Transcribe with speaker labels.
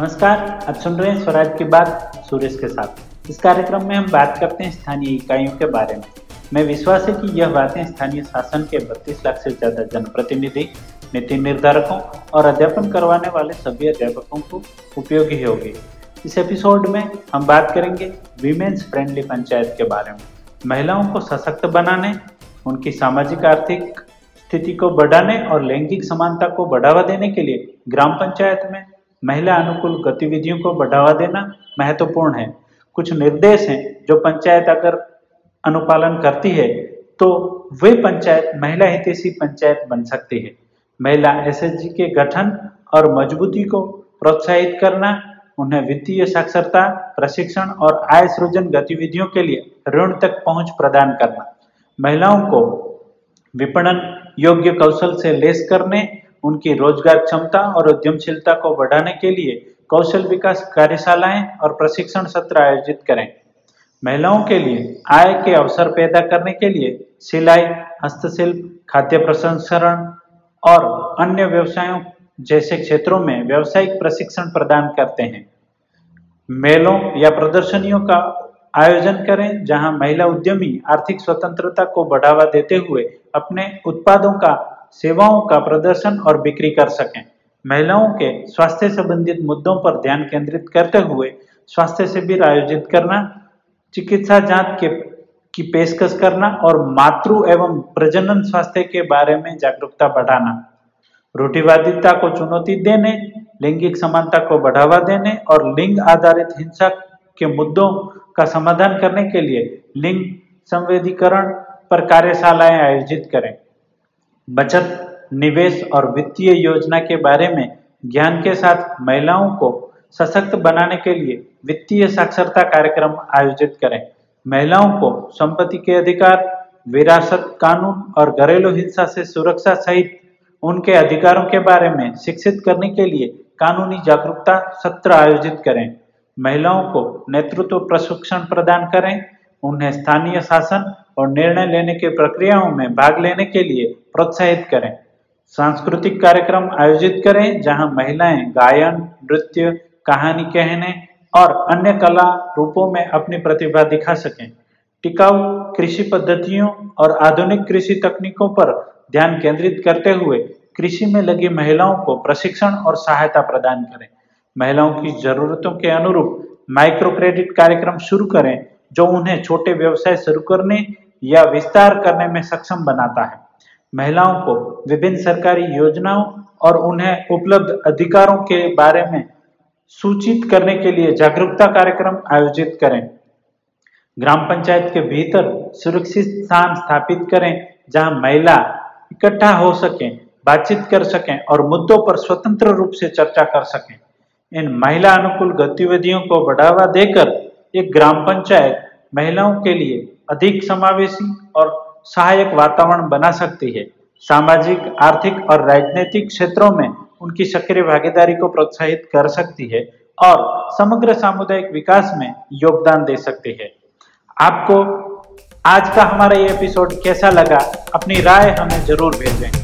Speaker 1: नमस्कार, आप सुन रहे हैं स्वराज की बात सुरेश के साथ। इस कार्यक्रम में हम बात करते हैं स्थानीय इकाइयों के बारे में। मैं विश्वास है कि यह बातें स्थानीय शासन के 32 लाख से ज़्यादा जनप्रतिनिधि, नीति निर्धारकों और अध्यापन करवाने वाले सभी अध्यापकों को उपयोगी होगी। इस एपिसोड में हम बात करेंगे वीमेन्स फ्रेंडली पंचायत के बारे में। महिलाओं को सशक्त बनाने, उनकी सामाजिक, आर्थिक स्थिति को बढ़ाने और लैंगिक समानता को बढ़ावा देने के लिए ग्राम पंचायत में महिला अनुकूल गतिविधियों को बढ़ावा देना महत्वपूर्ण है। कुछ निर्देश हैं जो पंचायत अगर अनुपालन करती है तो वे पंचायत, महिला हितैषी पंचायत बन सकती है। महिला एसएचजी के गठन और मजबूती को प्रोत्साहित करना, उन्हें वित्तीय साक्षरता, प्रशिक्षण और आय सृजन गतिविधियों के लिए ऋण तक पहुँच प्रदान करना। महिलाओं को विपणन योग्य कौशल से लेस करने उनकी रोज़गार क्षमता और उद्यमशीलता को बढ़ाने के लिए कौशल विकास कार्यशालाएँ और प्रशिक्षण सत्र आयोजित करें। महिलाओं के लिए आय के अवसर पैदा करने के लिए सिलाई, हस्तशिल्प, खाद्य प्रसंस्करण और अन्य व्यवसायों जैसे क्षेत्रों में व्यावसायिक प्रशिक्षण प्रदान करते हैं। मेलों या प्रदर्शनियों का आयोजन करें, जहाँ महिला उद्यमी आर्थिक स्वतंत्रता को बढ़ावा देते हुए अपने उत्पादों का सेवाओं का प्रदर्शन और बिक्री कर सकें। महिलाओं के स्वास्थ्य संबंधित मुद्दों पर ध्यान केंद्रित करते हुए स्वास्थ्य शिविर आयोजित करना, चिकित्सा जाँच के, की पेशकश करना और मातृ एवं प्रजनन स्वास्थ्य के बारे में जागरूकता बढ़ाना, रूढ़िवादिता को चुनौती देने, लैंगिक समानता को बढ़ावा देने और लिंग आधारित हिंसा के मुद्दों का समाधान करने के लिए लिंग संवेदीकरण पर कार्यशालाएँ आयोजित करें। बचत, निवेश और वित्तीय योजना के बारे में ज्ञान के साथ महिलाओं को सशक्त बनाने के लिए वित्तीय साक्षरता कार्यक्रम आयोजित करें। महिलाओं को संपत्ति के अधिकार, विरासत कानून और घरेलू हिंसा से सुरक्षा सहित उनके अधिकारों के बारे में शिक्षित करने के लिए कानूनी जागरूकता सत्र आयोजित करें। महिलाओं को नेतृत्व प्रशिक्षण प्रदान करें उन्हें स्थानीय शासन और निर्णय लेने की प्रक्रियाओं में भाग लेने के लिए प्रोत्साहित करें। सांस्कृतिक कार्यक्रम आयोजित करें, जहाँ महिलाएँ गायन, नृत्य, कहानी कहने और अन्य कला रूपों में अपनी प्रतिभा दिखा सकें। टिकाऊ कृषि पद्धतियों और आधुनिक कृषि तकनीकों पर ध्यान केंद्रित करते हुए कृषि में लगी महिलाओं को प्रशिक्षण और सहायता प्रदान करें। महिलाओं की जरूरतों के अनुरूप माइक्रो क्रेडिट कार्यक्रम शुरू करें जो उन्हें छोटे व्यवसाय शुरू करने या विस्तार करने में सक्षम बनाता है। महिलाओं को विभिन्न सरकारी योजनाओं और उन्हें उपलब्ध अधिकारों के बारे में सूचित करने के लिए जागरूकता कार्यक्रम आयोजित करें। ग्राम पंचायत के भीतर सुरक्षित स्थान स्थापित करें, जहाँ महिला इकट्ठा हो सकें, बातचीत कर सकें और मुद्दों पर स्वतंत्र रूप से चर्चा कर सकें। इन महिला अनुकूल गतिविधियों को बढ़ावा देकर एक ग्राम पंचायत महिलाओं के लिए अधिक समावेशी और सहायक वातावरण बना सकती है। सामाजिक, आर्थिक और राजनीतिक क्षेत्रों में उनकी सक्रिय भागीदारी को प्रोत्साहित कर सकती है और समग्र सामुदायिक विकास में योगदान दे सकती है। आपको आज का हमारा ये एपिसोड कैसा लगा, अपनी राय हमें ज़रूर भेजें।